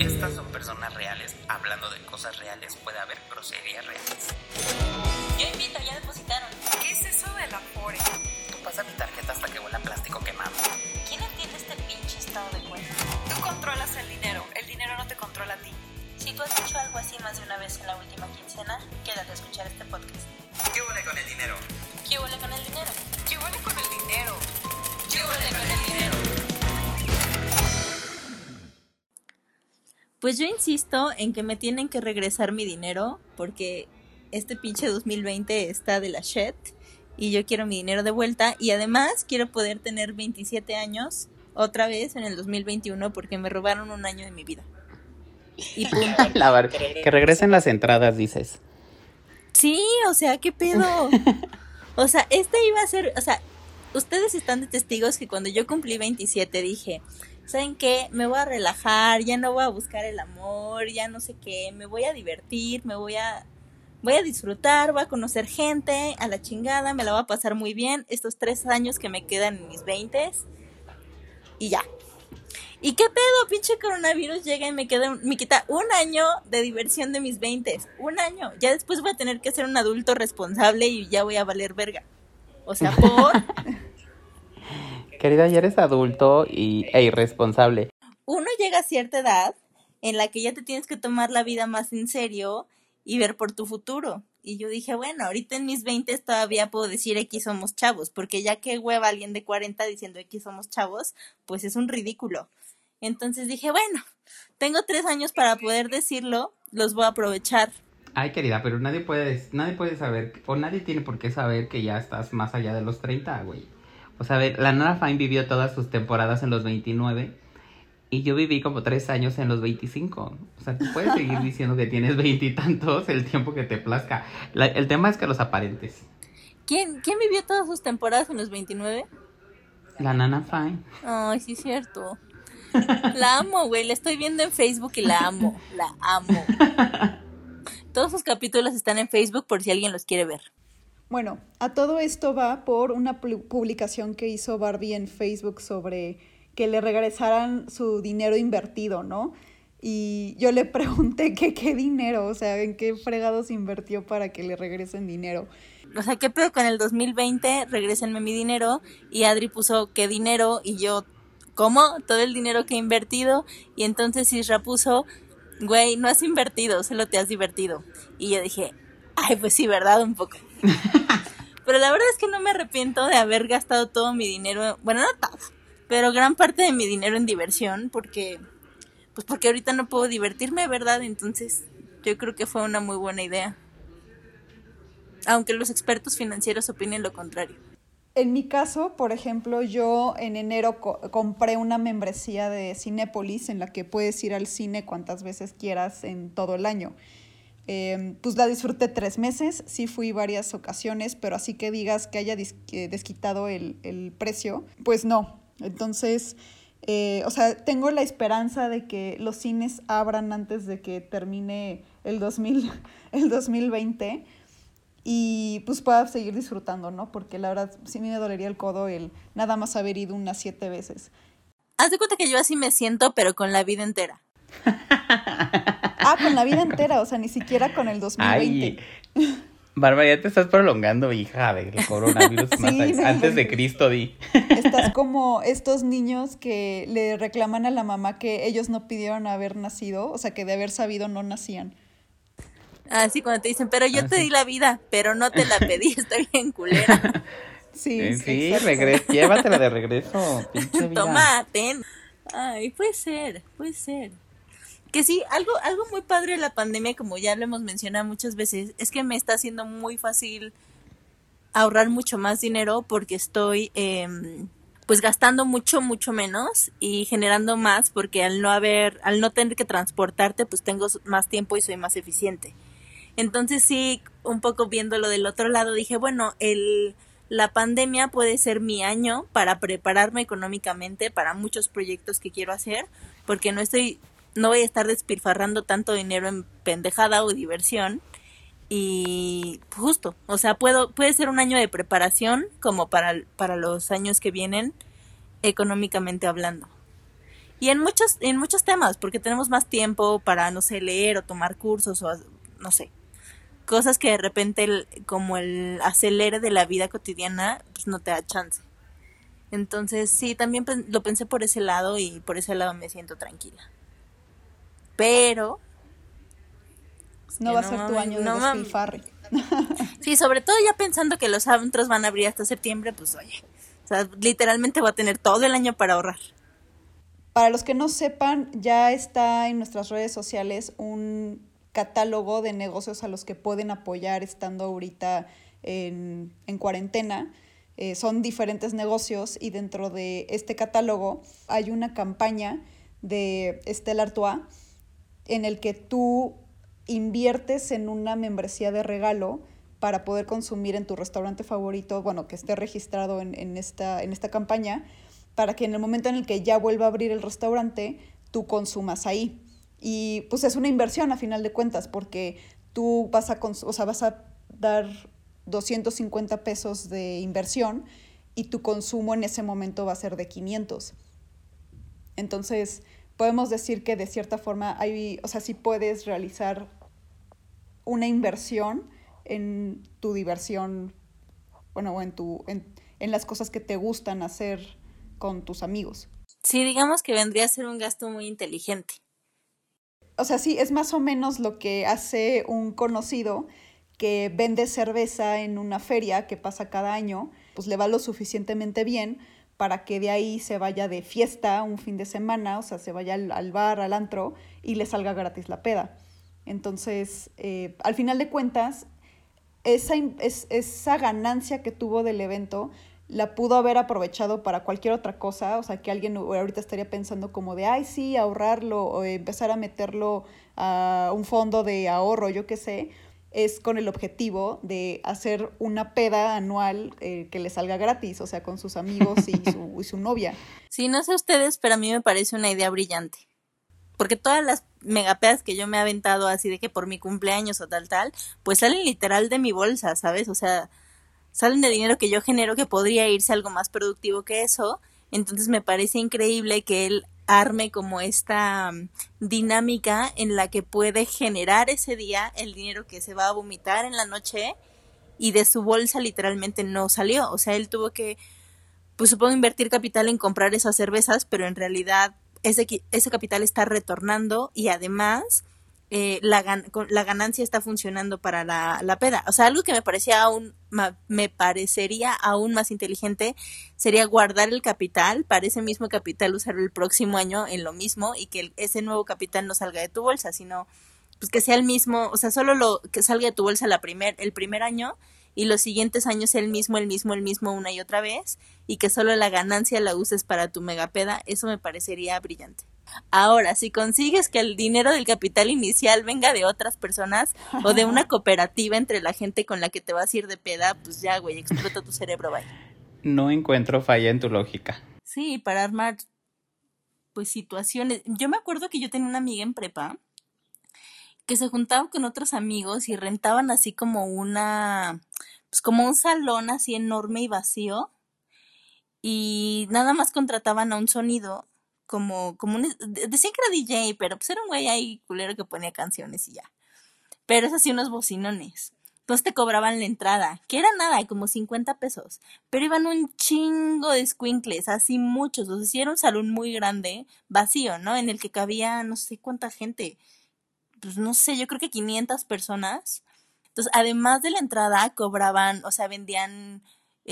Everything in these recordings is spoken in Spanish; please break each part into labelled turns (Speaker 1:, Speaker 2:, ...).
Speaker 1: Estas son personas reales. Hablando de cosas reales, puede haber groserías reales.
Speaker 2: Yo invito, ya depositaron.
Speaker 3: Pues yo insisto en que me tienen que regresar mi dinero porque este pinche 2020 está de la shit y yo quiero mi dinero de vuelta y además quiero poder tener 27 años otra vez en el 2021 porque me robaron un año de mi vida. Y punto.
Speaker 4: La que regresen las entradas, dices.
Speaker 3: Sí, o sea, ¿qué pedo? O sea, este iba a ser, o sea, ustedes están de testigos que cuando yo cumplí 27 dije, ¿saben qué? Me voy a relajar, ya no voy a buscar el amor, ya no sé qué, me voy a divertir, me voy a voy a disfrutar, voy a conocer gente, a la chingada, me la voy a pasar muy bien estos tres años que me quedan en mis 20 y ya. ¿Y qué pedo? Pinche coronavirus llega y me queda, me quita un año de diversión de mis 20. Un año. Ya después voy a tener que ser un adulto responsable y ya voy a valer verga. O sea, por
Speaker 4: Querida, ya eres adulto y, e irresponsable.
Speaker 3: uno llega a cierta edad en la que ya te tienes que tomar la vida más en serio y ver por tu futuro. Y yo dije, bueno, ahorita en mis 20 todavía puedo decir aquí somos chavos, porque ya que hueva alguien de 40 diciendo aquí somos chavos, pues es un ridículo. Entonces dije, bueno, tengo tres años para poder decirlo, los voy a aprovechar.
Speaker 4: Ay, querida, pero nadie puede, nadie puede saber, o nadie tiene por qué saber que ya estás más allá de los 30, güey. O sea, a ver, la Nana Fine vivió todas sus temporadas en los 29 y yo viví como tres años en los 25. O sea, tú puedes seguir diciendo que tienes veintitantos el tiempo que te plazca. La- el tema es que los aparentes.
Speaker 3: ¿Quién, ¿Quién vivió todas sus temporadas en los 29?
Speaker 4: La Nana Fine.
Speaker 3: Ay, sí, es cierto. La amo, güey. La estoy viendo en Facebook y la amo. La amo. Todos sus capítulos están en Facebook por si alguien los quiere ver.
Speaker 5: Bueno, a todo esto va por una pu- publicación que hizo Barbie en Facebook sobre que le regresaran su dinero invertido, ¿no? Y yo le pregunté que qué dinero, o sea, en qué fregados invirtió para que le regresen dinero.
Speaker 3: O sea, ¿qué pedo con el 2020? Regrésenme mi dinero. Y Adri puso, ¿qué dinero? Y yo, ¿cómo? Todo el dinero que he invertido. Y entonces Isra puso, güey, no has invertido, solo te has divertido. Y yo dije, ay, pues sí, ¿verdad? Un poco. Pero la verdad es que no me arrepiento de haber gastado todo mi dinero, bueno, no todo, pero gran parte de mi dinero en diversión, porque, pues porque ahorita no puedo divertirme, ¿verdad? Entonces, yo creo que fue una muy buena idea. Aunque los expertos financieros opinen lo contrario.
Speaker 5: En mi caso, por ejemplo, yo en enero co- compré una membresía de Cinépolis en la que puedes ir al cine cuantas veces quieras en todo el año. Eh, pues la disfruté tres meses, sí fui varias ocasiones, pero así que digas que haya desquitado el, el precio, pues no. Entonces, eh, o sea, tengo la esperanza de que los cines abran antes de que termine el, 2000, el 2020 y pues pueda seguir disfrutando, ¿no? Porque la verdad sí me dolería el codo el nada más haber ido unas siete veces.
Speaker 3: Haz de cuenta que yo así me siento, pero con la vida entera.
Speaker 5: Ah, con la vida entera, o sea, ni siquiera con el 2020.
Speaker 4: Ay, Bárbara, ya te estás prolongando, hija, del coronavirus más
Speaker 5: Sí,
Speaker 4: a-
Speaker 5: no
Speaker 4: antes de. Cristo, di.
Speaker 5: Estás como estos niños que le reclaman a la mamá que ellos no pidieron haber nacido, o sea, que de haber sabido no nacían.
Speaker 3: Así cuando te dicen, pero yo
Speaker 4: Ah,
Speaker 3: te
Speaker 4: sí.
Speaker 3: di la vida, pero no te la pedí, estoy bien culera.
Speaker 5: Sí,
Speaker 4: Sí, regreso, llévatela de regreso, pinche vida.
Speaker 3: Toma, ten. Ay, puede ser, puede ser. Que sí, algo, algo muy padre de la pandemia, como ya lo hemos mencionado muchas veces, es que me está haciendo muy fácil ahorrar mucho más dinero porque estoy em, pues gastando mucho, mucho menos y generando más porque al no haber, al no tener que transportarte, pues tengo más tiempo y soy más eficiente. Entonces sí, un poco viéndolo del otro lado, dije, bueno, el, la pandemia puede ser mi año para prepararme económicamente para muchos proyectos que quiero hacer, porque no estoy, no voy a estar despilfarrando tanto dinero en pendejada o diversión. Y justo, o sea, puedo, puede ser un año de preparación como para, para los años que vienen, económicamente hablando. Y en muchos, en muchos temas, porque tenemos más tiempo para, no sé, leer o tomar cursos o, no sé, cosas que de repente el- como el acelere de la vida cotidiana, pues no te da chance. Entonces, sí, también lo pensé por ese lado y por ese lado me siento tranquila. Pero,
Speaker 5: No va a
Speaker 3: no
Speaker 5: ser tu año de
Speaker 3: no
Speaker 5: despilfarre.
Speaker 3: sí, sobre todo ya pensando que los antros van a abrir hasta septiembre, pues oye, o sea, literalmente voy a tener todo el año para ahorrar.
Speaker 5: Para los que no sepan, ya está en nuestras redes sociales un catálogo de negocios a los que pueden apoyar estando ahorita en, en cuarentena. Eh, son diferentes negocios y dentro de este catálogo hay una campaña de Stella Artois en el que tú inviertes en una membresía de regalo para poder consumir en tu restaurante favorito, bueno, que esté registrado en, en esta, en esta campaña, para que en el momento en el que ya vuelva a abrir el restaurante, tú consumas ahí. Y pues es una inversión a final de cuentas, porque tú vas a, o sea, vas a dar 250 pesos de inversión y tu consumo en ese momento va a ser de 500. Entonces, podemos decir que de cierta forma hay, o sea, sí puedes realizar una inversión en tu diversión, bueno, o en tu, en, en las cosas que te gustan hacer con tus amigos.
Speaker 3: Sí, digamos que vendría a ser un gasto muy inteligente.
Speaker 5: O sea, sí, es más o menos lo que hace un conocido que vende cerveza en una feria que pasa cada año, pues le va lo suficientemente bien para que de ahí se vaya de fiesta un fin de semana, o sea, se vaya al, al bar, al antro y le salga gratis la peda. Entonces, eh, al final de cuentas, esa, es- esa ganancia que tuvo del evento la pudo haber aprovechado para cualquier otra cosa, o sea, que alguien ahorita estaría pensando como de, ay, sí, ahorrarlo o empezar a meterlo a un fondo de ahorro, yo qué sé, es con el objetivo de hacer una peda anual eh, que le salga gratis, o sea, con sus amigos y su, y su novia.
Speaker 3: Sí, no sé ustedes, pero a mí me parece una idea brillante. Porque todas las megapedas que yo me he aventado así de que por mi cumpleaños o tal, tal, pues salen literal de mi bolsa, ¿sabes? O sea, salen de dinero que yo genero que podría irse algo más productivo que eso. Entonces me parece increíble que él arme como esta mm, dinámica en la que puede generar ese día el dinero que se va a vomitar en la noche y de su bolsa literalmente no salió. O sea, él tuvo que pues supongo invertir capital en comprar esas cervezas, pero en realidad ese, ese capital está retornando y además eh, la, gan- la ganancia está funcionando para la, la peda. O sea, algo que me parecía aún, me parecería aún más inteligente sería guardar el capital para ese mismo capital usarlo el próximo año en lo mismo y que ese nuevo capital no salga de tu bolsa, sino pues que sea el mismo, o sea, solo lo que salga de tu bolsa la primer, el primer año y los siguientes años el mismo, el mismo, el mismo una y otra vez y que solo la ganancia la uses para tu megapeda, eso me parecería brillante. Ahora, si consigues que el dinero del capital inicial venga de otras personas o de una cooperativa entre la gente con la que te vas a ir de peda, pues ya, güey, explota tu cerebro, vaya.
Speaker 4: No encuentro falla en tu lógica.
Speaker 3: Sí, para armar pues situaciones. Yo me acuerdo que yo tenía una amiga en prepa que se juntaba con otros amigos y rentaban así como una pues como un salón así enorme y vacío y nada más contrataban a un sonido como como un, de- decían que era DJ, pero pues era un güey ahí culero que ponía canciones y ya. Pero es así unos bocinones. Entonces te cobraban la entrada, que era nada, como 50 pesos. Pero iban un chingo de squinkles, así muchos. O sea, sí era un salón muy grande, vacío, ¿no? En el que cabía no sé cuánta gente. Pues no sé, yo creo que 500 personas. Entonces, además de la entrada, cobraban, o sea, vendían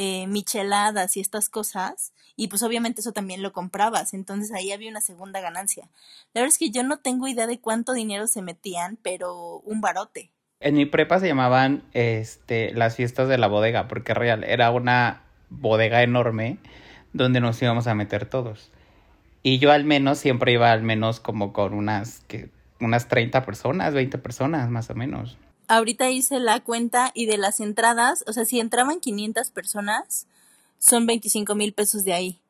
Speaker 3: eh, micheladas y estas cosas. Y pues obviamente eso también lo comprabas. Entonces ahí había una segunda ganancia. La verdad es que yo no tengo idea de cuánto dinero se metían, pero un barote.
Speaker 4: En mi prepa se llamaban este, las fiestas de la bodega, porque real era una bodega enorme donde nos íbamos a meter todos. Y yo al menos siempre iba al menos como con unas, que, unas 30 personas, 20 personas más o menos.
Speaker 3: Ahorita hice la cuenta y de las entradas, o sea, si entraban 500 personas, son 25 mil pesos de ahí.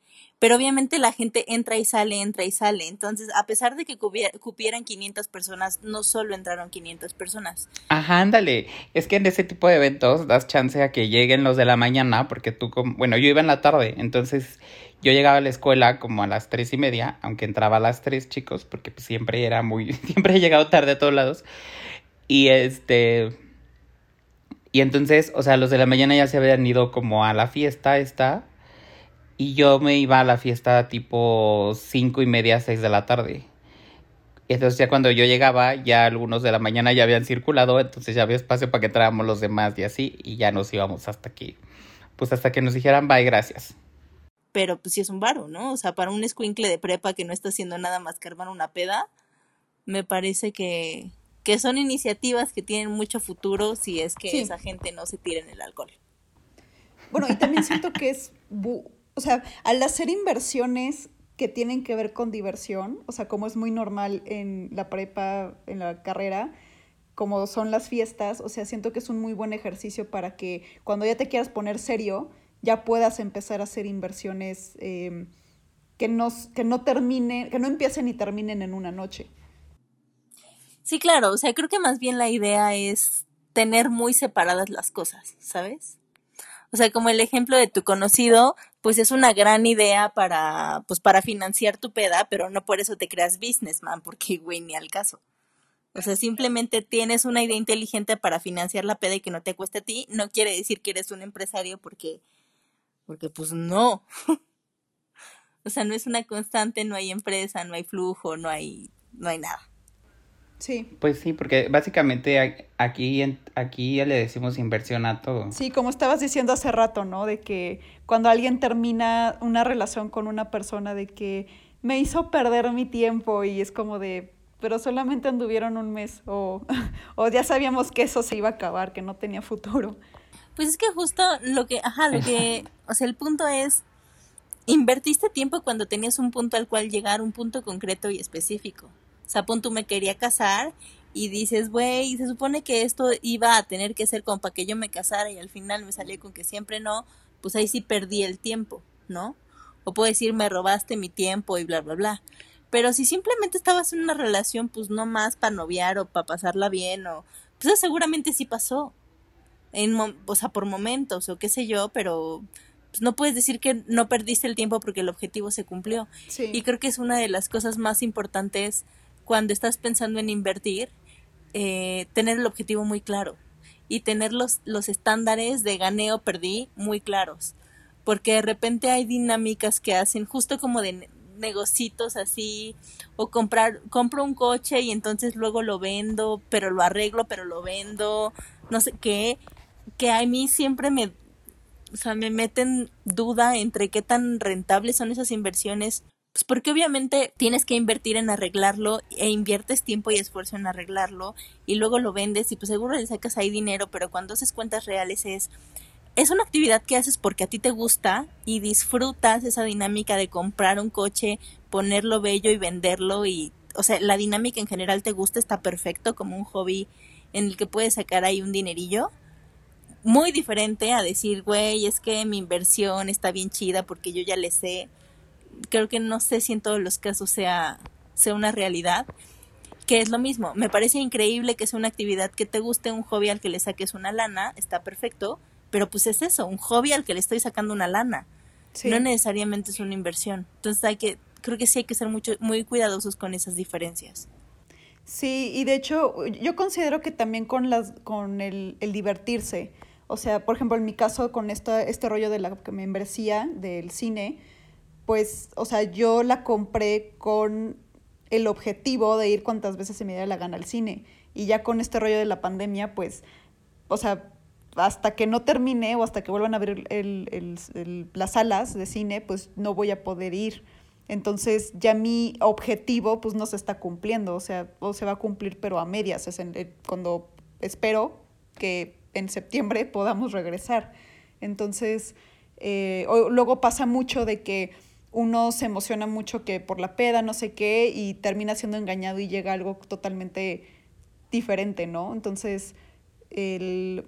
Speaker 3: pero obviamente la gente entra y sale, entra y sale. Entonces, a pesar de que cupieran 500 personas, no solo entraron 500 personas.
Speaker 4: Ajá, ándale. Es que en ese tipo de eventos das chance a que lleguen los de la mañana, porque tú, como, bueno, yo iba en la tarde, entonces yo llegaba a la escuela como a las tres y media, aunque entraba a las tres, chicos, porque pues, siempre era muy, siempre he llegado tarde a todos lados. Y este, y entonces, o sea, los de la mañana ya se habían ido como a la fiesta esta, y yo me iba a la fiesta tipo cinco y media, seis de la tarde. Y entonces ya cuando yo llegaba, ya algunos de la mañana ya habían circulado, entonces ya había espacio para que entráramos los demás y así, y ya nos íbamos hasta aquí. Pues hasta que nos dijeran bye, gracias.
Speaker 3: Pero pues sí es un varo, ¿no? O sea, para un escuincle de prepa que no está haciendo nada más que armar una peda, me parece que, que son iniciativas que tienen mucho futuro si es que
Speaker 5: Sí.
Speaker 3: esa gente no se tira en el alcohol.
Speaker 5: Bueno, y también siento que es, o sea, al hacer inversiones que tienen que ver con diversión, o sea, como es muy normal en la prepa, en la carrera, como son las fiestas, o sea, siento que es un muy buen ejercicio para que cuando ya te quieras poner serio, ya puedas empezar a hacer inversiones eh, que, no, que no terminen, que no empiecen y terminen en una noche.
Speaker 3: Sí, claro, o sea, creo que más bien la idea es tener muy separadas las cosas, ¿sabes? O sea, como el ejemplo de tu conocido, pues es una gran idea para, pues para financiar tu peda, pero no por eso te creas businessman, porque güey, ni al caso. O sea, simplemente tienes una idea inteligente para financiar la peda y que no te cueste a ti, no quiere decir que eres un empresario porque, porque pues no. O sea, no es una constante, no hay empresa, no hay flujo, no hay, no hay nada.
Speaker 5: Sí.
Speaker 4: Pues sí, porque básicamente aquí, en- aquí ya le decimos inversión a todo.
Speaker 5: Sí, como estabas diciendo hace rato, ¿no? De que cuando alguien termina una relación con una persona, de que me hizo perder mi tiempo y es como de, pero solamente anduvieron un mes o, o ya sabíamos que eso se iba a acabar, que no tenía futuro.
Speaker 3: Pues es que justo lo que, ajá, lo que, o sea, el punto es, invertiste tiempo cuando tenías un punto al cual llegar, un punto concreto y específico. Sea, pon tú me quería casar y dices, güey, se supone que esto iba a tener que ser como para que yo me casara y al final me salió con que siempre no, pues ahí sí perdí el tiempo, ¿no? O puedo decir, me robaste mi tiempo y bla, bla, bla. Pero si simplemente estabas en una relación, pues no más para noviar o para pasarla bien o... Pues eso seguramente sí pasó en, o sea, por momentos o qué sé yo, pero pues, no puedes decir que no perdiste el tiempo porque el objetivo se cumplió.
Speaker 5: Sí.
Speaker 3: Y creo que es una de las cosas más importantes cuando estás pensando en invertir, eh, tener el objetivo muy claro y tener los, los estándares de gané o perdí muy claros. Porque de repente hay dinámicas que hacen justo como de ne- negocitos así, o comprar, compro un coche y entonces luego lo vendo, pero lo arreglo, pero lo vendo, no sé qué, que a mí siempre me, o sea, me meten duda entre qué tan rentables son esas inversiones. Pues porque obviamente tienes que invertir en arreglarlo e inviertes tiempo y esfuerzo en arreglarlo y luego lo vendes y pues seguro le sacas ahí dinero, pero cuando haces cuentas reales es es una actividad que haces porque a ti te gusta y disfrutas esa dinámica de comprar un coche, ponerlo bello y venderlo y, o sea, la dinámica en general te gusta, está perfecto como un hobby en el que puedes sacar ahí un dinerillo. Muy diferente a decir, güey, es que mi inversión está bien chida porque yo ya le sé. Creo que no sé si en todos los casos sea, sea una realidad que es lo mismo. Me parece increíble que sea una actividad que te guste, un hobby al que le saques una lana, está perfecto, pero pues es eso, un hobby al que le estoy sacando una lana.
Speaker 5: Sí.
Speaker 3: No necesariamente es una inversión. Entonces hay que, creo que sí hay que ser mucho, muy cuidadosos con esas diferencias.
Speaker 5: Sí, y de hecho, yo considero que también con las, con el, el divertirse. O sea, por ejemplo, en mi caso, con esta, este rollo de la membresía del cine, pues, o sea, yo la compré con el objetivo de ir cuantas veces se me diera la gana al cine. Y ya con este rollo de la pandemia, pues, o sea, hasta que no termine o hasta que vuelvan a abrir el, el- el- las salas de cine, pues no voy a poder ir. Entonces ya mi objetivo pues no se está cumpliendo, o sea, o se va a cumplir pero a medias, es en- eh, cuando espero que en septiembre podamos regresar. Entonces, eh, luego pasa mucho de que uno se emociona mucho que por la peda, no sé qué, y termina siendo engañado y llega algo totalmente diferente, ¿no? Entonces, el,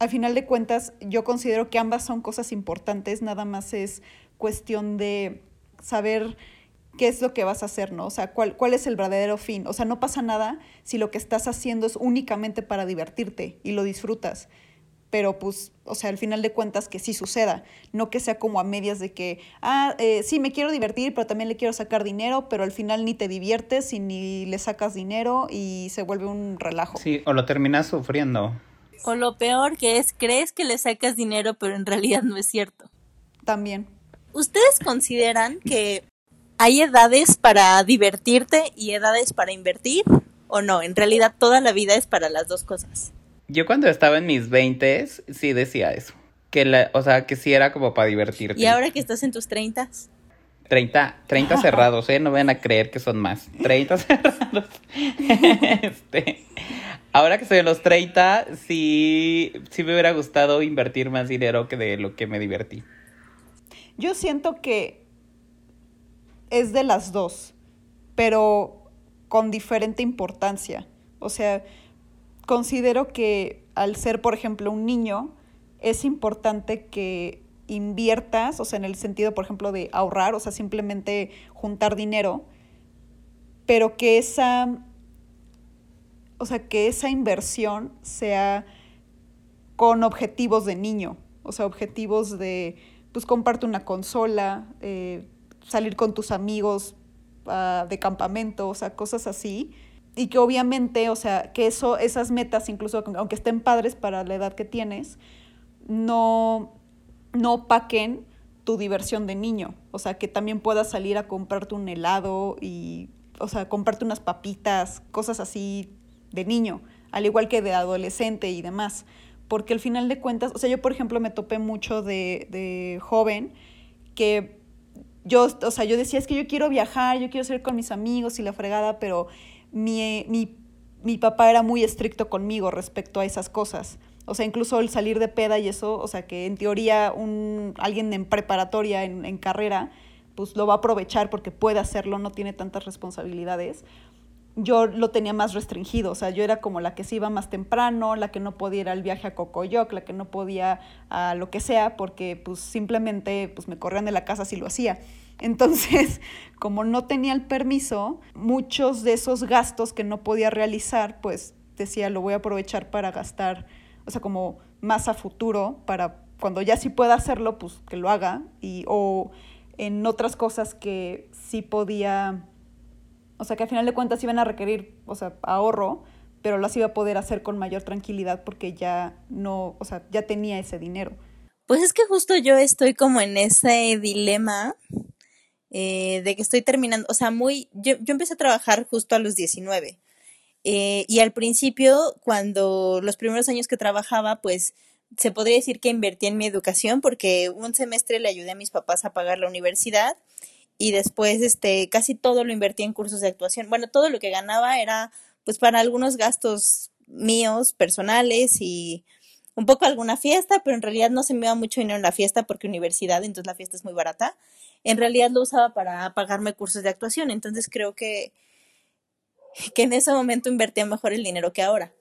Speaker 5: al final de cuentas, yo considero que ambas son cosas importantes, nada más es cuestión de saber qué es lo que vas a hacer, ¿no? O sea, cuál, cuál es el verdadero fin. O sea, no pasa nada si lo que estás haciendo es únicamente para divertirte y lo disfrutas. Pero pues, o sea, al final de cuentas que sí suceda, no que sea como a medias de que, ah, eh, sí, me quiero divertir, pero también le quiero sacar dinero, pero al final ni te diviertes y ni le sacas dinero y se vuelve un relajo.
Speaker 4: Sí, o lo terminas sufriendo.
Speaker 3: O lo peor que es, crees que le sacas dinero, pero en realidad no es cierto.
Speaker 5: También.
Speaker 3: ¿Ustedes consideran que hay edades para divertirte y edades para invertir? ¿O no? En realidad toda la vida es para las dos cosas.
Speaker 4: Yo cuando estaba en mis 20 sí decía eso. Que la, o sea, que sí era como para divertirte.
Speaker 3: ¿Y ahora que estás en tus 30?
Speaker 4: 30, 30 cerrados, ¿eh? No vayan a creer que son más. 30 cerrados. este, ahora que soy en los 30, sí, sí me hubiera gustado invertir más dinero que de lo que me divertí.
Speaker 5: Yo siento que es de las dos, pero con diferente importancia. O sea, considero que al ser, por ejemplo, un niño, es importante que inviertas, o sea, en el sentido, por ejemplo, de ahorrar, o sea, simplemente juntar dinero, pero que esa, o sea, que esa inversión sea con objetivos de niño, o sea, objetivos de, pues, comparte una consola, eh, salir con tus amigos uh, de campamento, o sea, cosas así. Y que obviamente, o sea, que eso, esas metas, incluso aunque estén padres para la edad que tienes, no, no opaquen tu diversión de niño. O sea, que también puedas salir a comprarte un helado y, o sea, comprarte unas papitas, cosas así de niño, al igual que de adolescente y demás. Porque al final de cuentas, o sea, yo por ejemplo me topé mucho de, de joven que yo, o sea, yo decía, es que yo quiero viajar, yo quiero salir con mis amigos y la fregada, pero mi, mi, mi papá era muy estricto conmigo respecto a esas cosas. O sea, incluso el salir de peda y eso, o sea, que en teoría un, alguien en preparatoria, en, en carrera, pues lo va a aprovechar porque puede hacerlo, no tiene tantas responsabilidades. Yo lo tenía más restringido, o sea, yo era como la que se iba más temprano, la que no podía ir al viaje a Cocoyoc, la que no podía a lo que sea, porque pues simplemente pues me corrían de la casa si lo hacía. Entonces, como no tenía el permiso, muchos de esos gastos que no podía realizar, pues decía, lo voy a aprovechar para gastar, o sea, como más a futuro, para cuando ya sí pueda hacerlo, pues que lo haga, y, o en otras cosas que sí podía, o sea, que al final de cuentas iban a requerir, o sea, ahorro, pero las iba a poder hacer con mayor tranquilidad porque ya no, o sea, ya tenía ese dinero.
Speaker 3: Pues es que justo yo estoy como en ese dilema eh, de que estoy terminando, o sea, muy, yo, yo empecé a trabajar justo a los 19. Eh, y al principio, cuando los primeros años que trabajaba, pues se podría decir que invertí en mi educación porque un semestre le ayudé a mis papás a pagar la universidad y después este casi todo lo invertí en cursos de actuación. Bueno, todo lo que ganaba era pues para algunos gastos míos personales y un poco alguna fiesta, pero en realidad no se me iba mucho dinero en la fiesta porque universidad, entonces la fiesta es muy barata en realidad lo usaba para pagarme cursos de actuación. Entonces creo que, que en ese momento invertía mejor el dinero que ahora.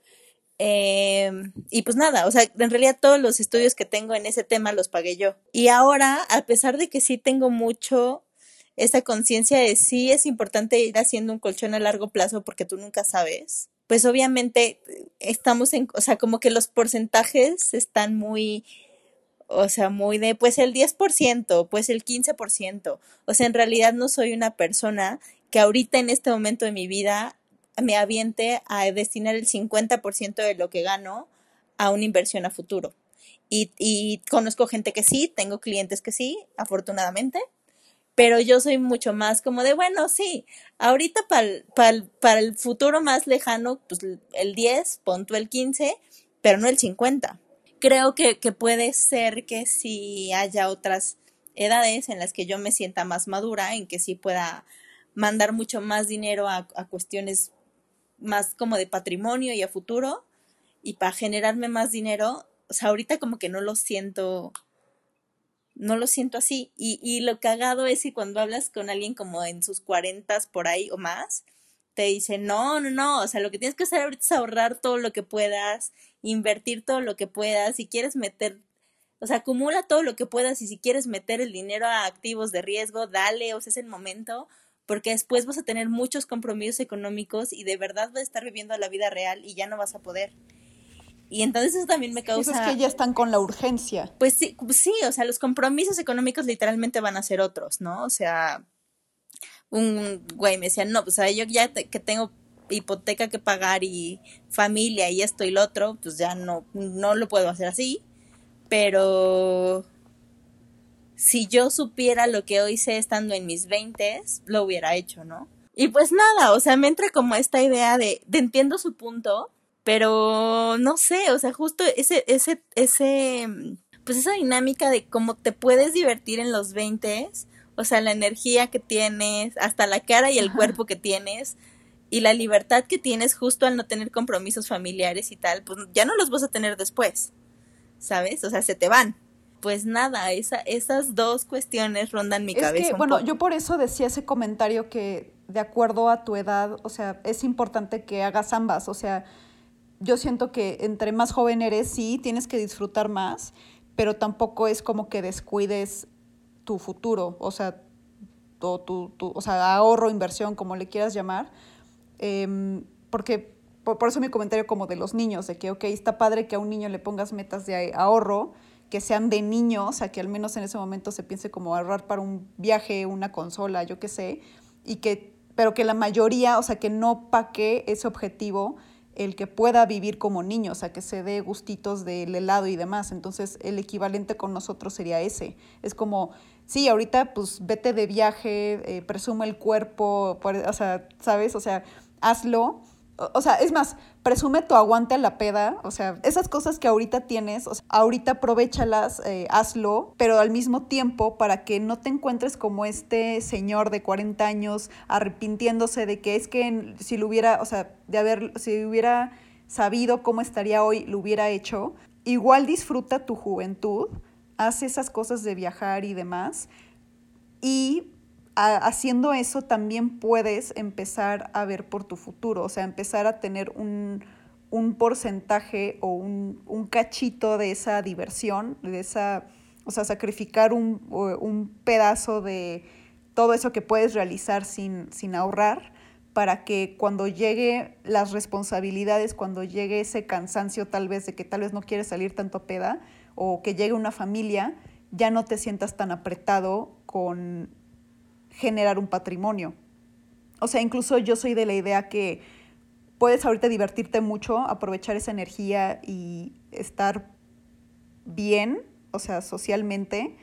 Speaker 3: Eh, y pues nada, o sea, en realidad todos los estudios que tengo en ese tema los pagué yo. Y ahora, a pesar de que sí tengo mucho esa conciencia de sí es importante ir haciendo un colchón a largo plazo porque tú nunca sabes, pues obviamente estamos en, o sea, como que los porcentajes están muy o sea, muy de, pues el 10%, pues el 15%. O sea, en realidad no soy una persona que ahorita en este momento de mi vida me aviente a destinar el 50% de lo que gano a una inversión a futuro. Y, y conozco gente que sí, tengo clientes que sí, afortunadamente, pero yo soy mucho más como de, bueno, sí, ahorita para el futuro más lejano, pues el 10, pon el 15, pero no el 50 creo que, que puede ser que si haya otras edades en las que yo me sienta más madura, en que sí pueda mandar mucho más dinero a, a cuestiones más como de patrimonio y a futuro, y para generarme más dinero, o sea, ahorita como que no lo siento, no lo siento así. Y, y lo cagado es que cuando hablas con alguien como en sus cuarentas por ahí o más, te dice, no, no, no, o sea, lo que tienes que hacer ahorita es ahorrar todo lo que puedas, invertir todo lo que puedas, si quieres meter O sea, acumula todo lo que puedas y si quieres meter el dinero a activos de riesgo, dale, o sea, es el momento, porque después vas a tener muchos compromisos económicos y de verdad vas a estar viviendo la vida real y ya no vas a poder. Y entonces eso también me causa...
Speaker 5: Eso es que ya están con la urgencia.
Speaker 3: Pues sí, pues sí, o sea, los compromisos económicos literalmente van a ser otros, ¿no? O sea, un güey me decía, no, pues sea, yo ya que tengo hipoteca que pagar y familia y esto y lo otro, pues ya no, no lo puedo hacer así, pero si yo supiera lo que hoy sé estando en mis veintes, lo hubiera hecho, ¿no? Y pues nada, o sea, me entra como esta idea de, de entiendo su punto, pero no sé, o sea, justo ese, ese, ese, pues esa dinámica de cómo te puedes divertir en los veintes, o sea, la energía que tienes, hasta la cara y el cuerpo que tienes, y la libertad que tienes justo al no tener compromisos familiares y tal, pues ya no los vas a tener después, ¿sabes? O sea, se te van. Pues nada, esa, esas dos cuestiones rondan mi
Speaker 5: Es
Speaker 3: cabeza.
Speaker 5: que,
Speaker 3: un
Speaker 5: bueno,
Speaker 3: poco.
Speaker 5: yo por eso decía ese comentario que de acuerdo a tu edad, o sea, es importante que hagas ambas, o sea, yo siento que entre más joven eres, sí, tienes que disfrutar más, pero tampoco es como que descuides tu futuro, o sea, tu, tu- o sea, ahorro, inversión, como le quieras llamar, Em, porque por, por eso mi comentario como de los niños, de que, ok, está padre que a un niño le pongas metas de ahorro, que sean de niños, o que al menos en ese momento se piense como ahorrar para un viaje, una consola, yo qué sé, y que, pero que la mayoría, o sea, que no paque ese objetivo el que pueda vivir como niño, o sea, que se dé gustitos del helado y demás. Entonces, el equivalente con nosotros sería ese. Es como, sí, ahorita pues vete de viaje, eh, presume el cuerpo, o sea, ¿sabes? O sea, hazlo. O, sea, es más, presume tu aguante a la peda, o sea, esas cosas que ahorita tienes, ahorita aprovechalas, eh, hazlo, pero al mismo tiempo para que no te encuentres como este señor de 40 años arrepintiéndose de que es que si lo hubiera, o sea, de haber, si hubiera sabido cómo estaría hoy, lo hubiera hecho. Igual disfruta tu juventud, haz esas cosas de viajar y demás, y haciendo eso también puedes empezar a ver por tu futuro, o sea, empezar a tener un, un porcentaje o un, un cachito de esa diversión, de esa, o sea, sacrificar un, un pedazo de todo eso que puedes realizar sin, sin ahorrar para que cuando llegue las responsabilidades, cuando llegue ese cansancio tal vez de que tal vez no quieres salir tanto a peda o que llegue una familia, ya no te sientas tan apretado con generar un patrimonio. O sea, incluso yo soy de la idea que puedes ahorita divertirte mucho, aprovechar esa energía y estar bien, o sea, socialmente,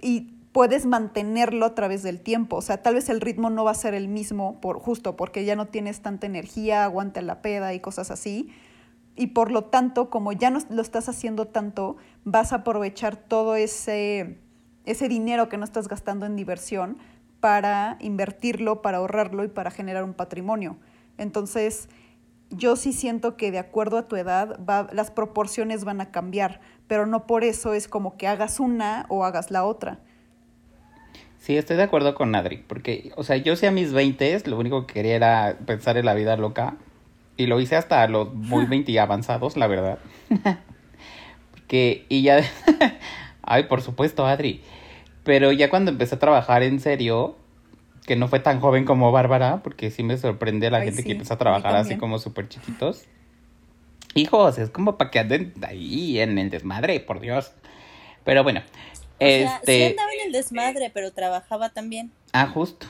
Speaker 5: y puedes mantenerlo a través del tiempo. O sea, tal vez el ritmo no va a ser el mismo, por, justo porque ya no tienes tanta energía, aguanta la peda y cosas así. Y por lo tanto, como ya no lo estás haciendo tanto, vas a aprovechar todo ese, ese dinero que no estás gastando en diversión para invertirlo, para ahorrarlo y para generar un patrimonio. Entonces, yo sí siento que de acuerdo a tu edad, va, las proporciones van a cambiar, pero no por eso es como que hagas una o hagas la otra.
Speaker 4: Sí, estoy de acuerdo con Adri, porque, o sea, yo sí a mis 20 lo único que quería era pensar en la vida loca, y lo hice hasta los muy 20 avanzados, la verdad. porque, y ya, ay, por supuesto, Adri, pero ya cuando empecé a trabajar en serio, que no fue tan joven como Bárbara, porque sí me sorprende la
Speaker 5: Ay,
Speaker 4: gente
Speaker 5: sí,
Speaker 4: que empieza a
Speaker 5: a
Speaker 4: trabajar así como súper chiquitos. Hijos, es como para que anden ahí en el desmadre, por Dios. Pero bueno,
Speaker 3: O sea,
Speaker 4: este...
Speaker 3: sí andaba en el desmadre, pero trabajaba también.
Speaker 4: Ah, justo.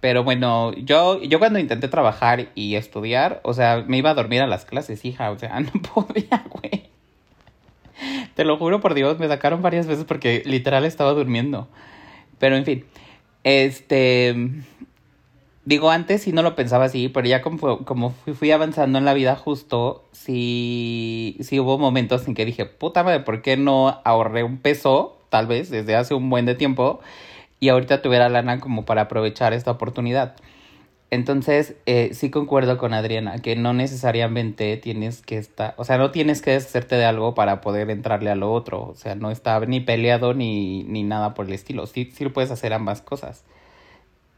Speaker 4: Pero bueno, yo, yo cuando intenté trabajar y estudiar, o sea, me iba a dormir a las clases, hija, o sea, no podía, güey. Te lo juro por Dios, me sacaron varias veces porque literal estaba durmiendo. Pero en fin, este... Digo, antes sí no lo pensaba así, pero ya como, como fui avanzando en la vida justo, sí, sí hubo momentos en que dije, puta madre, ¿por qué no ahorré un peso, tal vez, desde hace un buen de tiempo, y ahorita tuviera lana como para aprovechar esta oportunidad? Entonces, eh, sí concuerdo con Adriana, que no necesariamente tienes que estar, o sea, no tienes que deshacerte de algo para poder entrarle a lo otro, o sea, no está ni peleado ni, ni nada por el estilo, sí, sí puedes hacer ambas cosas,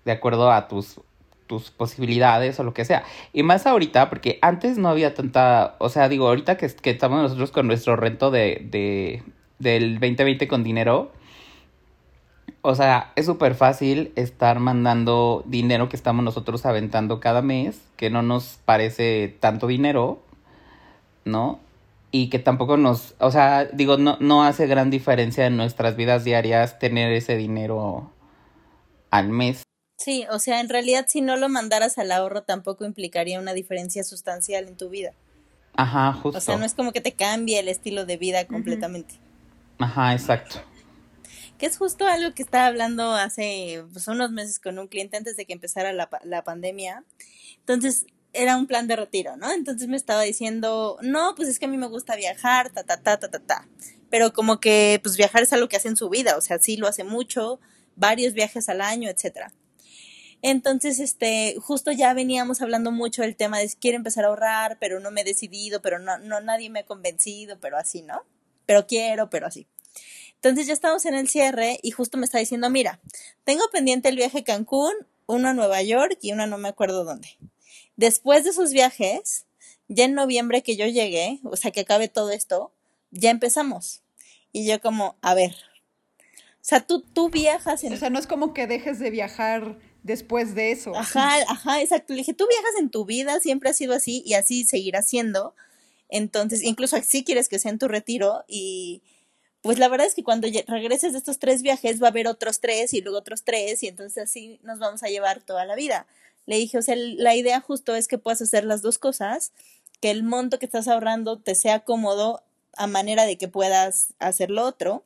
Speaker 4: de acuerdo a tus, tus posibilidades o lo que sea. Y más ahorita, porque antes no había tanta, o sea, digo, ahorita que, que estamos nosotros con nuestro rento de, de, del 2020 con dinero. O sea, es súper fácil estar mandando dinero que estamos nosotros aventando cada mes, que no nos parece tanto dinero, ¿no? Y que tampoco nos, o sea, digo, no, no hace gran diferencia en nuestras vidas diarias tener ese dinero al mes.
Speaker 3: Sí, o sea, en realidad si no lo mandaras al ahorro tampoco implicaría una diferencia sustancial en tu vida.
Speaker 4: Ajá, justo.
Speaker 3: O sea, no es como que te cambie el estilo de vida completamente.
Speaker 4: Ajá, exacto.
Speaker 3: Que es justo algo que estaba hablando hace pues, unos meses con un cliente antes de que empezara la, la pandemia. Entonces, era un plan de retiro, ¿no? Entonces me estaba diciendo, no, pues es que a mí me gusta viajar, ta, ta, ta, ta, ta, ta. Pero como que, pues viajar es algo que hace en su vida, o sea, sí lo hace mucho, varios viajes al año, etcétera. Entonces, este, justo ya veníamos hablando mucho del tema de quiero empezar a ahorrar, pero no me he decidido, pero no, no, nadie me ha convencido, pero así, ¿no? Pero quiero, pero así. Entonces ya estamos en el cierre y justo me está diciendo, mira, tengo pendiente el viaje a Cancún, uno a Nueva York y uno no me acuerdo dónde. Después de esos viajes, ya en noviembre que yo llegué, o sea, que acabe todo esto, ya empezamos. Y yo como, a ver, o sea, tú, tú viajas en...
Speaker 5: O sea, no es como que dejes de viajar después de eso.
Speaker 3: Ajá, ajá, exacto. Le dije, tú viajas en tu vida, siempre ha sido así y así seguirá siendo. Entonces, incluso así quieres que sea en tu retiro y pues la verdad es que cuando regreses de estos tres viajes va a haber otros tres y luego otros tres y entonces así nos vamos a llevar toda la vida. Le dije, o sea, la idea justo es que puedas hacer las dos cosas, que el monto que estás ahorrando te sea cómodo a manera de que puedas hacer lo otro.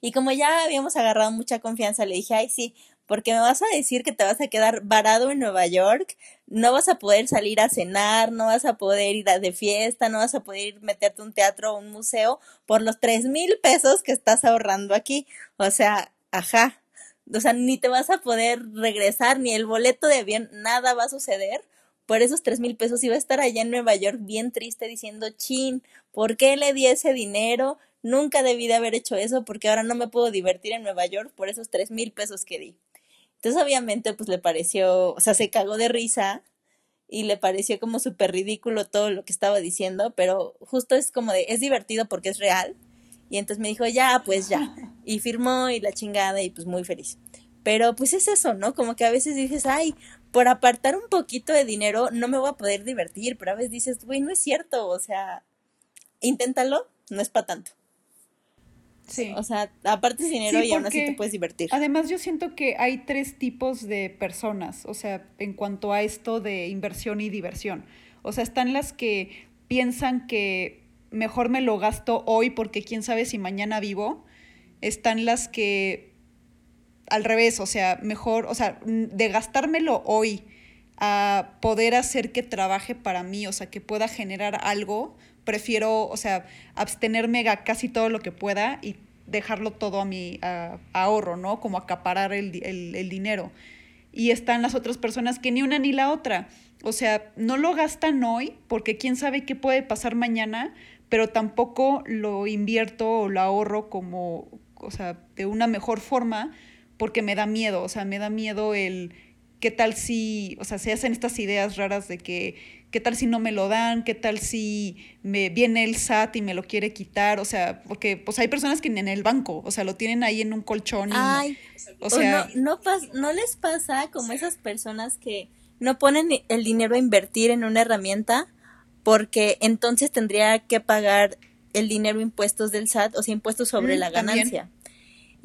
Speaker 3: Y como ya habíamos agarrado mucha confianza, le dije, ay, sí, porque me vas a decir que te vas a quedar varado en Nueva York, no vas a poder salir a cenar, no vas a poder ir a de fiesta, no vas a poder ir meterte a un teatro o un museo por los tres mil pesos que estás ahorrando aquí. O sea, ajá. O sea, ni te vas a poder regresar, ni el boleto de avión, nada va a suceder. Por esos tres mil pesos iba a estar allá en Nueva York bien triste diciendo, chin, ¿por qué le di ese dinero? Nunca debí de haber hecho eso porque ahora no me puedo divertir en Nueva York por esos tres mil pesos que di. Entonces, obviamente, pues le pareció, o sea, se cagó de risa y le pareció como súper ridículo todo lo que estaba diciendo, pero justo es como de, es divertido porque es real. Y entonces me dijo, ya, pues ya. Y firmó y la chingada y pues muy feliz. Pero pues es eso, ¿no? Como que a veces dices, ay, por apartar un poquito de dinero no me voy a poder divertir, pero a veces dices, güey, no es cierto, o sea, inténtalo, no es para tanto.
Speaker 5: Sí.
Speaker 3: O sea, apartes dinero
Speaker 5: Sí,
Speaker 3: y aún así te puedes divertir.
Speaker 5: Además, yo siento que hay tres tipos de personas, o sea, en cuanto a esto de inversión y diversión. O sea, están las que piensan que mejor me lo gasto hoy porque quién sabe si mañana vivo. Están las que al revés, o sea, mejor, o sea, de gastármelo hoy a poder hacer que trabaje para mí, o sea, que pueda generar algo, prefiero, o sea, abstenerme casi todo lo que pueda y dejarlo todo a mi a- ahorro, ¿no? Como acaparar el, el, el dinero. Y están las otras personas que ni una ni la otra. O sea, no lo gastan hoy porque quién sabe qué puede pasar mañana, pero tampoco lo invierto o lo ahorro como, o sea, de una mejor forma porque me da miedo, o sea, me da miedo el qué tal si, o sea, se hacen estas ideas raras de que qué tal si no me lo dan, qué tal si me viene el SAT y me lo quiere quitar, o sea, porque pues hay personas que en el banco, o sea, lo tienen ahí en un colchón y
Speaker 3: Ay,
Speaker 5: o sea,
Speaker 3: no, no, pas- no les pasa como esas personas que no ponen el dinero a invertir en una herramienta porque entonces tendría que pagar el dinero impuestos del SAT, o sea, impuestos sobre
Speaker 5: Mm,
Speaker 3: la ganancia.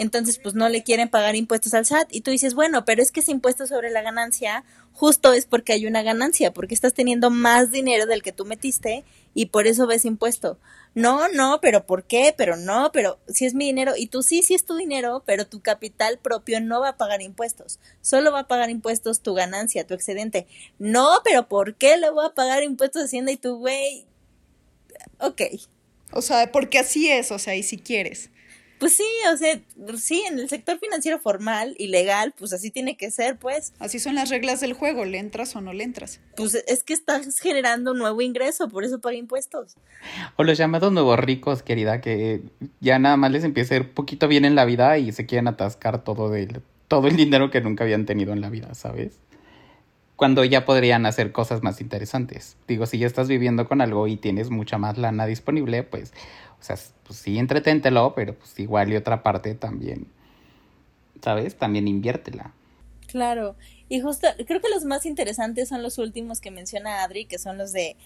Speaker 3: Entonces, pues no le quieren pagar impuestos al SAT y tú dices, bueno, pero es que ese impuesto sobre la ganancia justo es porque hay una ganancia, porque estás teniendo más dinero del que tú metiste y por eso ves impuesto. No, no, pero ¿por qué? Pero no, pero si es mi dinero y tú sí, sí es tu dinero, pero tu capital propio no va a pagar impuestos. Solo va a pagar impuestos tu ganancia, tu excedente. No, pero ¿por qué le voy a pagar impuestos a Hacienda y tu güey? Ok.
Speaker 5: o sea, porque así es, o sea, y si quieres.
Speaker 3: Pues sí, o sea, sí, en el sector financiero formal y legal, pues así tiene que ser, pues.
Speaker 5: Así son las reglas del juego, le entras o no le entras.
Speaker 3: Pues es que estás generando un nuevo ingreso, por eso paga impuestos.
Speaker 4: O los llamados nuevos ricos, querida, que ya nada más les empieza a ir poquito bien en la vida y se quieren atascar todo, del, todo el dinero que nunca habían tenido en la vida, ¿sabes? Cuando ya podrían hacer cosas más interesantes. Digo, si ya estás viviendo con algo y tienes mucha más lana disponible, pues O sea, pues sí, entreténtelo, pero pues igual y otra parte también, ¿sabes? También inviértela.
Speaker 3: Claro. Y justo, creo que los más interesantes son los últimos que menciona Adri, que son los de,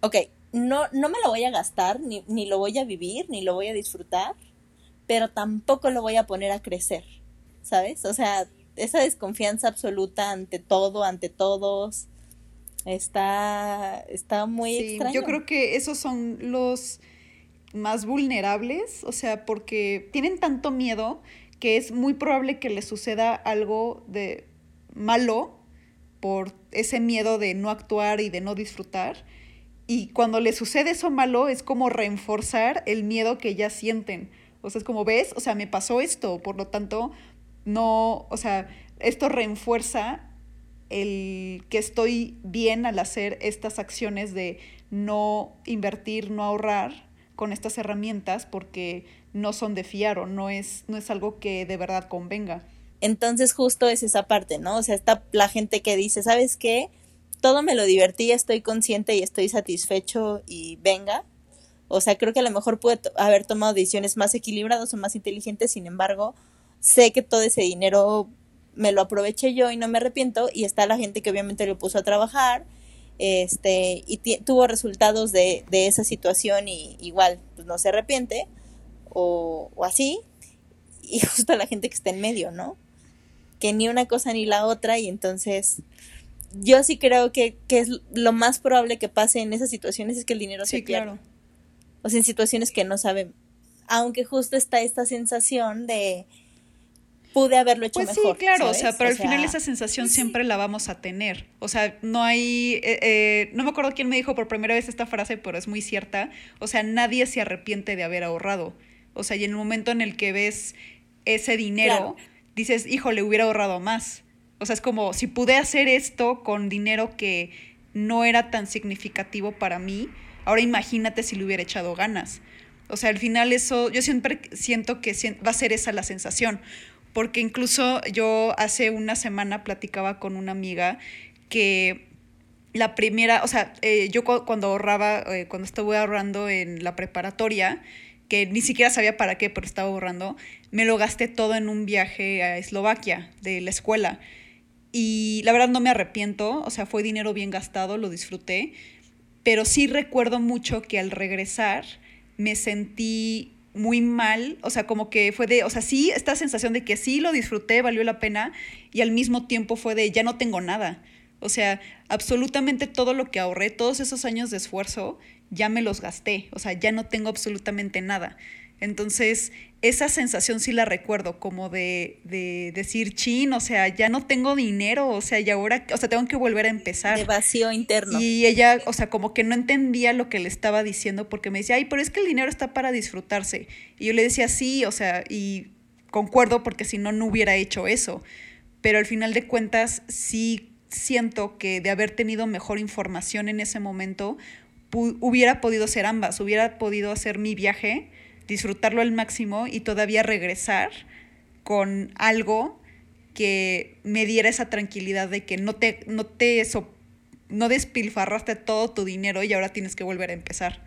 Speaker 3: ok, no, no me lo voy a gastar, ni, ni lo voy a vivir, ni lo voy a disfrutar, pero tampoco lo voy a poner a crecer, ¿sabes? O sea, esa desconfianza absoluta ante todo, ante todos, está, está muy
Speaker 5: Sí,
Speaker 3: extraño.
Speaker 5: yo creo que esos son los más vulnerables, o sea, porque tienen tanto miedo que es muy probable que les suceda algo de malo por ese miedo de no actuar y de no disfrutar. Y cuando les sucede eso malo es como reforzar el miedo que ya sienten. O sea, es como ves, o sea, me pasó esto, por lo tanto, no, o sea, esto refuerza el que estoy bien al hacer estas acciones de no invertir, no ahorrar con estas herramientas porque no son de fiar o no es, no es algo que de verdad convenga.
Speaker 3: Entonces justo es esa parte, ¿no? O sea, está la gente que dice, ¿sabes qué? Todo me lo divertí, estoy consciente y estoy satisfecho y venga. O sea, creo que a lo mejor pude haber tomado decisiones más equilibradas o más inteligentes, sin embargo, sé que todo ese dinero me lo aproveché yo y no me arrepiento. Y está la gente que obviamente lo puso a trabajar, este, y tuvo resultados de, de esa situación y igual, pues no se arrepiente, o, o así. Y justo la gente que está en medio, ¿no? que ni una cosa ni la otra y entonces yo sí creo que, que es lo más probable que pase en esas situaciones es que el dinero se
Speaker 5: Sí,
Speaker 3: pierda.
Speaker 5: claro.
Speaker 3: O sea, en situaciones que no saben. Aunque justo está esta sensación de pude haberlo hecho
Speaker 5: Pues
Speaker 3: mejor.
Speaker 5: sí, claro, o sea, pero al final esa sensación siempre la vamos a tener. O sea, no hay, eh, eh, no me acuerdo quién me dijo por primera vez esta frase, pero es muy cierta. O sea, nadie se arrepiente de haber ahorrado. O sea, y en el momento en el que ves ese dinero,
Speaker 3: Claro.
Speaker 5: dices, híjole, hubiera ahorrado más. O sea, es como, si pude hacer esto con dinero que no era tan significativo para mí, ahora imagínate si le hubiera echado ganas. O sea, al final eso, yo siempre siento que va a ser esa la sensación, porque incluso yo hace una semana platicaba con una amiga que la primera, o sea, eh, yo cu- cuando ahorraba, eh, cuando estuve ahorrando en la preparatoria, que ni siquiera sabía para qué, pero estaba ahorrando, me lo gasté todo en un viaje a Eslovaquia de la escuela. Y la verdad no me arrepiento, o sea, fue dinero bien gastado, lo disfruté, pero sí recuerdo mucho que al regresar me sentí muy mal, o sea, como que fue de, o sea, sí, esta sensación de que sí lo disfruté, valió la pena, y al mismo tiempo fue de, ya no tengo nada. O sea, absolutamente todo lo que ahorré, todos esos años de esfuerzo, ya me los gasté, o sea, ya no tengo absolutamente nada. Entonces, esa sensación sí la recuerdo, como de, de decir, chin, o sea, ya no tengo dinero, o sea, y ahora, o sea, tengo que volver a empezar.
Speaker 3: De vacío interno.
Speaker 5: Y ella, o sea, como que no entendía lo que le estaba diciendo porque me decía, ay, pero es que el dinero está para disfrutarse. Y yo le decía, sí, o sea, y concuerdo porque si no, no hubiera hecho eso. Pero al final de cuentas, sí siento que de haber tenido mejor información en ese momento, hubiera podido ser ambas, hubiera podido hacer mi viaje, disfrutarlo al máximo y todavía regresar con algo que me diera esa tranquilidad de que no te, no te so- no despilfarraste todo tu dinero y ahora tienes que volver a empezar.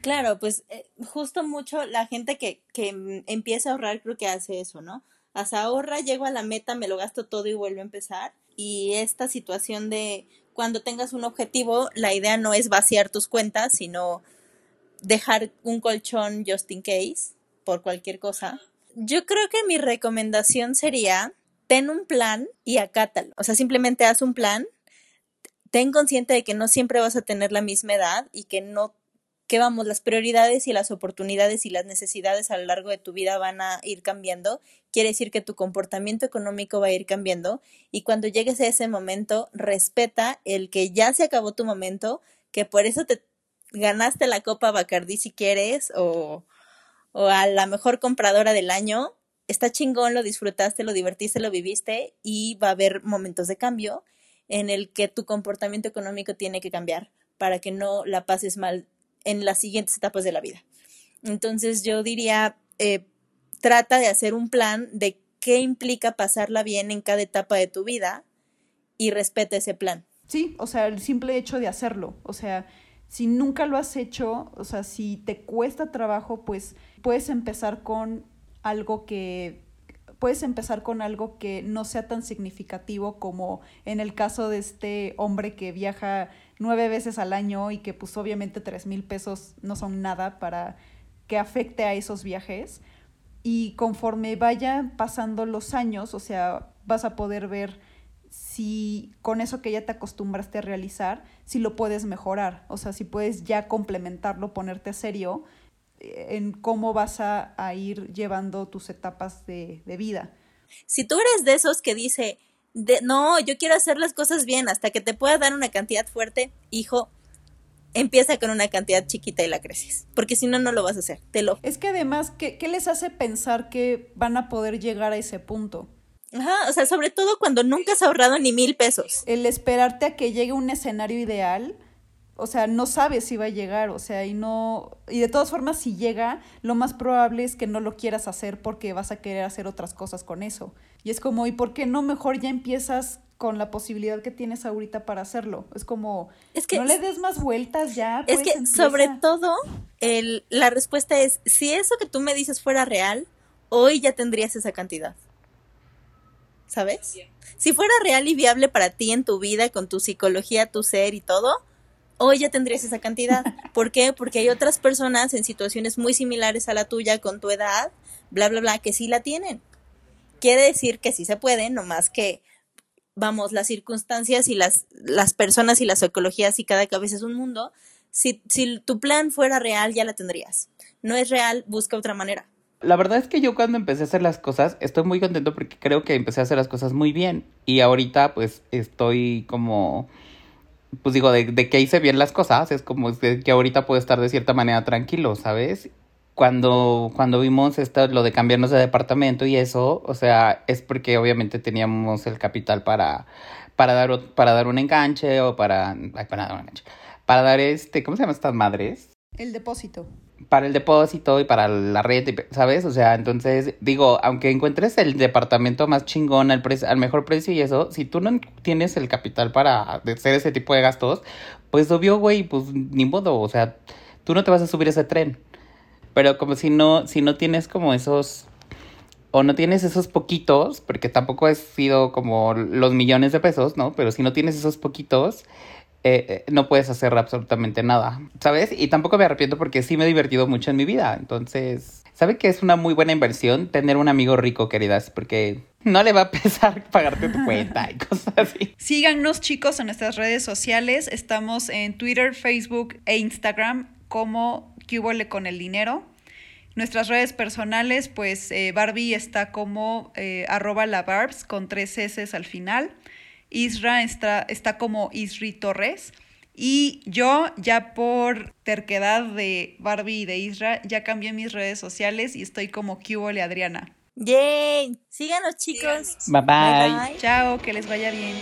Speaker 3: Claro, pues eh, justo mucho la gente que, que empieza a ahorrar creo que hace eso, ¿no? Hasta ahorra, llego a la meta, me lo gasto todo y vuelvo a empezar. Y esta situación de cuando tengas un objetivo, la idea no es vaciar tus cuentas, sino dejar un colchón just in case por cualquier cosa. Yo creo que mi recomendación sería ten un plan y acátalo. O sea, simplemente haz un plan, ten consciente de que no siempre vas a tener la misma edad y que no que vamos, las prioridades y las oportunidades y las necesidades a lo largo de tu vida van a ir cambiando, quiere decir que tu comportamiento económico va a ir cambiando y cuando llegues a ese momento, respeta el que ya se acabó tu momento, que por eso te ganaste la Copa Bacardí si quieres o, o a la mejor compradora del año, está chingón, lo disfrutaste, lo divertiste, lo viviste y va a haber momentos de cambio en el que tu comportamiento económico tiene que cambiar para que no la pases mal en las siguientes etapas de la vida. Entonces yo diría, eh, trata de hacer un plan de qué implica pasarla bien en cada etapa de tu vida y respeta ese plan.
Speaker 5: Sí, o sea, el simple hecho de hacerlo, o sea, Si nunca lo has hecho, o sea, si te cuesta trabajo, pues puedes empezar con algo que puedes empezar con algo que no sea tan significativo como en el caso de este hombre que viaja nueve veces al año y que pues obviamente tres mil pesos no son nada para que afecte a esos viajes. Y conforme vayan pasando los años, o sea, vas a poder ver si con eso que ya te acostumbraste a realizar, si lo puedes mejorar, o sea, si puedes ya complementarlo, ponerte serio eh, en cómo vas a, a ir llevando tus etapas de, de, vida.
Speaker 3: Si tú eres de esos que dice, de, no, yo quiero hacer las cosas bien hasta que te pueda dar una cantidad fuerte, hijo, empieza con una cantidad chiquita y la creces, porque si no, no lo vas a hacer, te lo.
Speaker 5: Es que además, ¿qué, ¿qué les hace pensar que van a poder llegar a ese punto?
Speaker 3: Ajá, o sea, sobre todo cuando nunca has ahorrado ni mil pesos.
Speaker 5: El esperarte a que llegue un escenario ideal, o sea, no sabes si va a llegar, o sea, y no, y de todas formas, si llega, lo más probable es que no lo quieras hacer porque vas a querer hacer otras cosas con eso. Y es como, ¿y por qué no mejor ya empiezas con la posibilidad que tienes ahorita para hacerlo? Es como,
Speaker 3: es que,
Speaker 5: no le des más vueltas ya.
Speaker 3: Es
Speaker 5: pues,
Speaker 3: que,
Speaker 5: empieza.
Speaker 3: sobre todo, el, la respuesta es, si eso que tú me dices fuera real, hoy ya tendrías esa cantidad. ¿Sabes? Si fuera real y viable para ti en tu vida, con tu psicología, tu ser y todo, hoy ya tendrías esa cantidad. ¿Por qué? Porque hay otras personas en situaciones muy similares a la tuya, con tu edad, bla, bla, bla, que sí la tienen. Quiere decir que sí se puede, nomás que, vamos, las circunstancias y las, las personas y la psicología, y cada cabeza es un mundo. Si, si tu plan fuera real, ya la tendrías. No es real, busca otra manera.
Speaker 4: La verdad es que yo cuando empecé a hacer las cosas estoy muy contento porque creo que empecé a hacer las cosas muy bien. Y ahorita pues estoy como, pues digo, de, que hice bien las cosas, es como que ahorita puedo estar de cierta manera tranquilo, ¿sabes? Cuando, cuando vimos esto, lo de cambiarnos de departamento y eso, o sea, es porque obviamente teníamos el capital para, para, dar, para dar un enganche o para, para dar un enganche, para dar este, ¿cómo se llaman estas madres?
Speaker 5: El depósito
Speaker 4: para el depósito y para la red, ¿sabes? O sea, entonces, digo, aunque encuentres el departamento más chingón al, al mejor precio y eso, si tú no tienes el capital para hacer ese tipo de gastos, pues obvio, güey, pues ni modo, o sea, tú no te vas a subir ese tren. Pero como si no, si no tienes como esos, o no tienes esos poquitos, porque tampoco ha sido como los millones de pesos, ¿no? Pero si no tienes esos poquitos, eh, no puedes hacer absolutamente nada, ¿sabes? Y tampoco me arrepiento porque sí me he divertido mucho en mi vida. Entonces, ¿sabe que es una muy buena inversión tener un amigo rico, queridas? Porque no le va a pesar pagarte tu cuenta y cosas así.
Speaker 5: Síganos, chicos, en nuestras redes sociales. Estamos en Twitter, Facebook e Instagram como Cubole con el dinero. Nuestras redes personales, pues eh, Barbie está como eh, arroba la Barbs con tres S al final. Isra está, está como Isri Torres. Y yo ya por terquedad de Barbie y de Isra, ya cambié mis redes sociales y estoy como Cubole Adriana.
Speaker 3: ¡Yay! Síganos chicos.
Speaker 4: Bye bye. bye, bye.
Speaker 5: Chao, que les vaya bien.